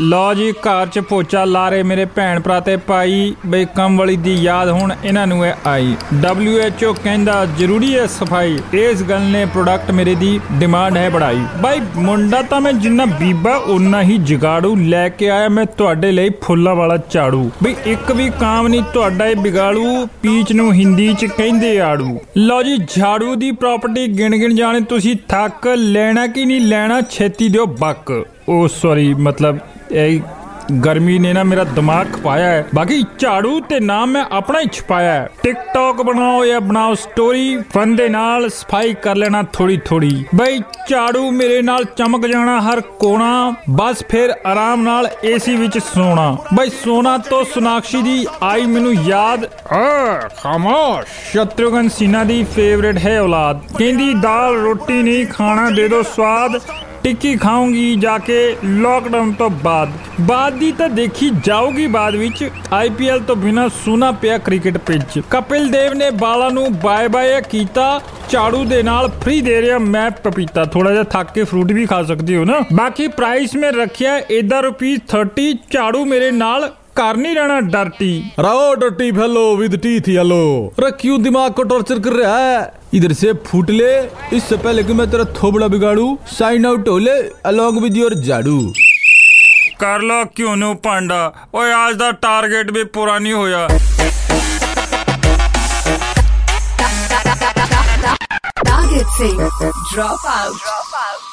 ਲਓ ਜੀ, ਘਰ ਚ ਪੋਚਾ ਲਾ ਰਹੇ ਮੇਰੇ ਭੈਣ ਭਰਾ ਤੇ ਭਾਈ। ਬਈ ਕੰਮ ਵਾਲੀ ਦੀ ਯਾਦ ਹੁਣ ਇਹਨਾਂ ਨੂੰ ਹੈ ਆਈ। WHO ਕਹਿੰਦਾ, ਜ਼ਰੂਰੀ ਹੈ ਸਫ਼ਾਈ। ਇਸ ਗੱਲ ਨੇ ਪ੍ਰੋਡਕਟ ਮੇਰੇ ਦੀ ਡਿਮਾਂਡ ਹੈ ਬੜਾਈ। ਬਾਈ ਮੁੰਡਾ ਤਾਂ ਮੈਂ ਜਿੰਨਾ ਬੀਬਾ ਉਨਾ ਹੀ ਜਗਾੜੂ ਲੈ ਕੇ ਆਇਆ ਮੈਂ ਤੁਹਾਡੇ ਲਈ ਫੁੱਲਾਂ ਵਾਲਾ ਝਾੜੂ। ਬਈ ਇੱਕ ਵੀ ਕਾਮ ਨਹੀਂ ਤੁਹਾਡਾ ਇਹ ਬਿਗਾੜੂ, ਪੀਚ ਨੂੰ ਹਿੰਦੀ ਚ ਕਹਿੰਦੇ ਆੜੂ। ਲਓ ਜੀ, ਝਾੜੂ ਦੀ ਪ੍ਰਾਪਰਟੀ ਗਿਣ ਗਿਣ ਜਾਣੇ, ਤੁਸੀਂ ਥੱਕ ਲੈਣਾ ਕਿ ਨਹੀਂ ਲੈਣਾ, ਛੇਤੀ ਦਿਓ ਬੱਕ। ਉਹ ਸੌਰੀ, ਮਤਲਬ ਇਹ ਗਰਮੀ ਨੇ ਨਾ ਮੇਰਾ ਦਿਮਾਗ ਖਪਾਇਆ ਹੈ। ਬਾਕੀ ਝਾੜੂ ਤੇ ਨਾਮ ਮੈਂ ਆਪਣਾ ਹੀ ਛਪਾਇਆ ਹੈ। ਟਿਕਟੌਕ ਬਣਾਓ ਜਾਂ ਬਣਾਓ ਸਟੋਰੀ ਫਨ ਦੇ ਨਾਲ ਸਫ਼ਾਈ ਕਰ ਲੈਣਾ ਥੋੜੀ ਥੋੜੀ ਬਈ ਝਾੜੂ ਮੇਰੇ ਨਾਲ ਚਮਕ ਜਾਣਾ ਹਰ ਕੋਣਾ, ਬਸ ਫਿਰ ਆਰਾਮ ਨਾਲ ਏਸੀ ਵਿੱਚ ਸੋਣਾ। ਬਈ ਸੋਨਾ ਤੋਂ ਸੁਨਾਕਸ਼ੀ ਦੀ ਆਈ ਮੈਨੂੰ ਯਾਦ। ਆ, ਖਾਮੋਸ਼। ਸ਼ਤਰੂਗਨ ਸਿਨਾ ਦੀ ਫੇਵਰੇਟ ਹੈ ਔਲਾਦ। ਕਹਿੰਦੀ ਦਾਲ ਰੋਟੀ ਨਹੀਂ, ਖਾਣਾ ਦੇ ਦੋ ਸਵਾਦ। ਟਿੱਕੀ ਖਾਉਂਗੀ ਜਾ ਕੇ ਲੋਕਡਾਊਨ ਤੋਂ ਬਾਅਦ। ਬਾਅਦ ਦੀ ਤਾਂ ਦੇਖੀ ਜਾਊਗੀ ਬਾਅਦ ਵਿੱਚ। ਆਈਪੀਐਲ ਤੋਂ ਬਿਨਾ ਸੁਨਾ ਪਿਆ ਕ੍ਰਿਕਟ ਪਿੱਚ। ਕਪਿਲ ਦੇਵ ਨੇ ਬਾਲਾਂ ਨੂੰ ਬਾਏ ਬਾਏ ਕੀਤਾ। ਝਾੜੂ ਦੇ ਨਾਲ ਫ੍ਰੀ ਦੇ ਰਿਹਾ ਮੈਂ ਪਪੀਤਾ। ਥੋੜਾ ਜਿਹਾ ਥੱਕ ਕੇ ਫਰੂਟ ਵੀ ਖਾ ਸਕਦੇ ਹੋ ਨਾ। ਬਾਕੀ ਪ੍ਰਾਈਸ ਮੈਂ ਰੱਖਿਆ ਇਹਦਾ ਰੁਪੀਸ 30 ਝਾੜੂ ਮੇਰੇ ਨਾਲ कर नहीं रहना डर्टी रहो dirty fellow with teeth yellow अरे क्यों दिमाग को टॉर्चर कर रहा है इधर से फूट ले इससे पहले कि मैं तेरा थोबड़ा बिगाड़ू साइन आउट हो ले अलोंग विद योर जाडू कर लो क्यों नो पांडा और आज का टारगेट भी पूरा नहीं होया टारगेट से ड्रॉप आउट